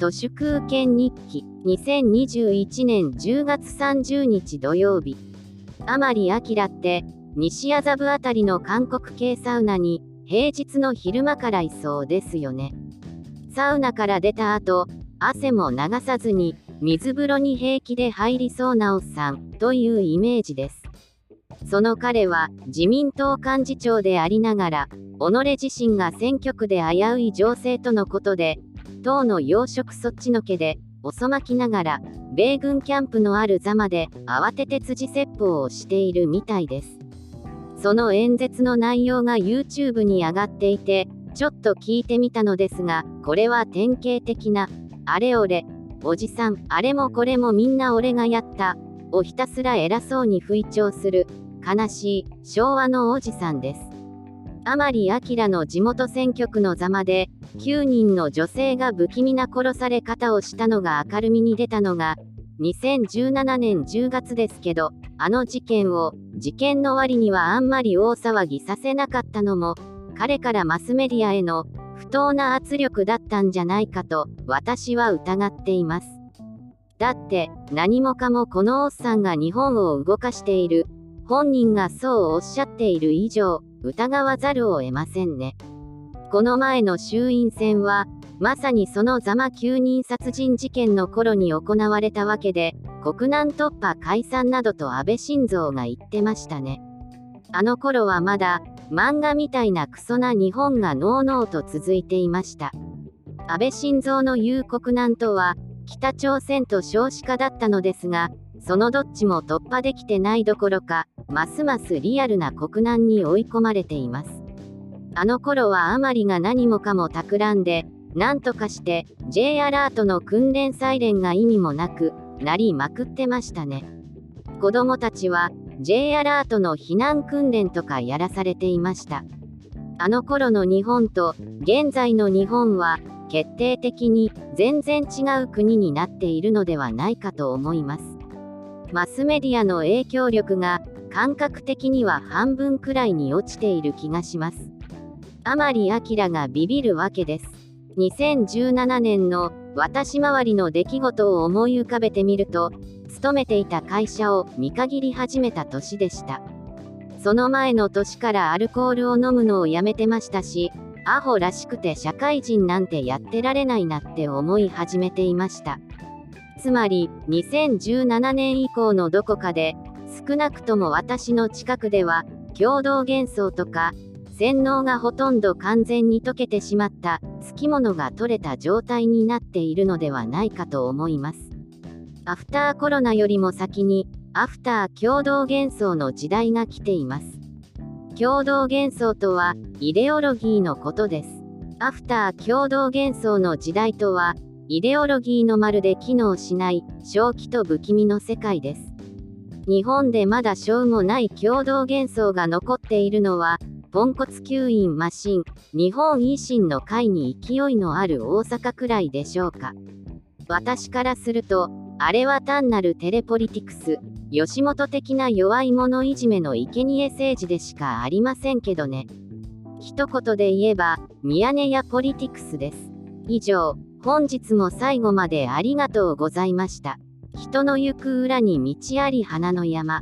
都市空権日記2021年10月30日土曜日。甘利明って西麻布あたりの韓国系サウナに平日の昼間からいそうですよね。サウナから出た後汗も流さずに水風呂に平気で入りそうなおっさんというイメージです。その彼は自民党幹事長でありながら己自身が選挙区で危うい情勢とのことで党の要職そっちのけで遅まきながら米軍キャンプのある座まで慌てて辻説法をしているみたいです。その演説の内容が YouTube に上がっていてちょっと聞いてみたのですがこれは典型的なあれ俺おじさんあれもこれもみんな俺がやったをひたすら偉そうに吹聴する悲しい昭和のおじさんです。甘利明の地元選挙区の座間で9人の女性が不気味な殺され方をしたのが明るみに出たのが2017年10月ですけどあの事件を事件の割にはあんまり大騒ぎさせなかったのも彼からマスメディアへの不当な圧力だったんじゃないかと私は疑っています。だって何もかもこのおっさんが日本を動かしている。本人がそうおっしゃっている以上疑わざるを得ませんね。この前の衆院選は、まさにそのざま9人殺人事件の頃に行われたわけで、国難突破解散などと安倍晋三が言ってましたね。あの頃はまだ、漫画みたいなクソな日本がのうのうと続いていました。安倍晋三の言う国難とは、北朝鮮と少子化だったのですが、そのどっちも突破できてないどころか、ますますリアルな国難に追い込まれています。あの頃はあまりが何もかも企んで、なんとかして J アラートの訓練サイレンが意味もなく、なりまくってましたね。子供たちは J アラートの避難訓練とかやらされていました。あの頃の日本と現在の日本は決定的に全然違う国になっているのではないかと思います。マスメディアの影響力が感覚的には半分くらいに落ちている気がします。甘利明がビビるわけです。2017年の私周りの出来事を思い浮かべてみると、勤めていた会社を見限り始めた年でした。その前の年からアルコールを飲むのをやめてましたし、アホらしくて社会人なんてやってられないなって思い始めていました。つまり2017年以降のどこかで少なくとも私の近くでは共同幻想とか洗脳がほとんど完全に溶けてしまったつきものが取れた状態になっているのではないかと思います。アフターコロナよりも先にアフター共同幻想の時代が来ています。共同幻想とはイデオロギーのことです。アフター共同幻想の時代とはイデオロギーのまるで機能しない正気と不気味の世界です。日本でまだしょうもない共同幻想が残っているのはポンコツ吸引マシン日本維新の会に勢いのある大阪くらいでしょうか。私からするとあれは単なるテレポリティクス吉本的な弱い者いじめの生贄政治でしかありませんけどね。一言で言えばミヤネ屋ポリティクスです。以上本日も最後までありがとうございました。人の行く裏に道あり花の山。